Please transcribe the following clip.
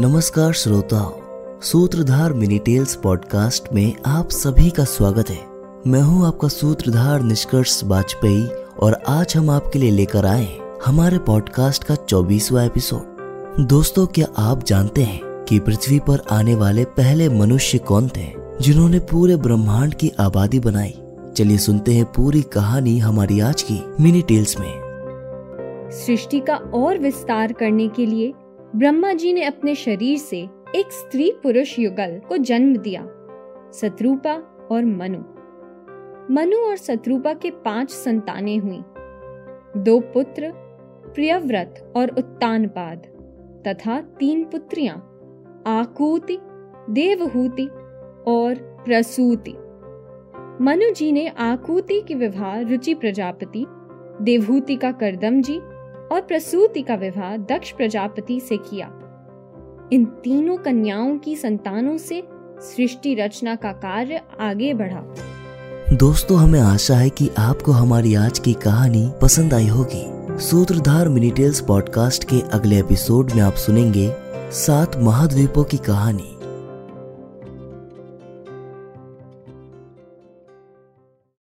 नमस्कार श्रोताओं, सूत्रधार मिनी टेल्स पॉडकास्ट में आप सभी का स्वागत है। मैं हूँ आपका सूत्रधार निष्कर्ष वाजपेयी और आज हम आपके लिए लेकर आए हमारे पॉडकास्ट का चौबीसवा एपिसोड। दोस्तों, क्या आप जानते हैं कि पृथ्वी पर आने वाले पहले मनुष्य कौन थे जिन्होंने पूरे ब्रह्मांड की आबादी बनाई? चलिए सुनते हैं पूरी कहानी हमारी आज की मिनी टेल्स में। सृष्टि का और विस्तार करने के लिए ब्रह्मा जी ने अपने शरीर से एक स्त्री पुरुष युगल को जन्म दिया शत्रुपा और मनु। मनु और शत्रुपा के पाँच संतानें हुई। दो पुत्र, प्रियव्रत और उत्तानपाद, तथा तीन पुत्रियाँ, आकूति, देवहूति और प्रसूति। मनु जी ने आकूति की विवाह रुचि प्रजापति, देवहूति का करदम जी और प्रसूति का विवाह दक्ष प्रजापति से किया। इन तीनों कन्याओं की संतानों से सृष्टि रचना का कार्य आगे बढ़ा। दोस्तों, हमें आशा है कि आपको हमारी आज की कहानी पसंद आई होगी। सूत्रधार मिनीटेल्स पॉडकास्ट के अगले एपिसोड में आप सुनेंगे सात महाद्वीपों की कहानी।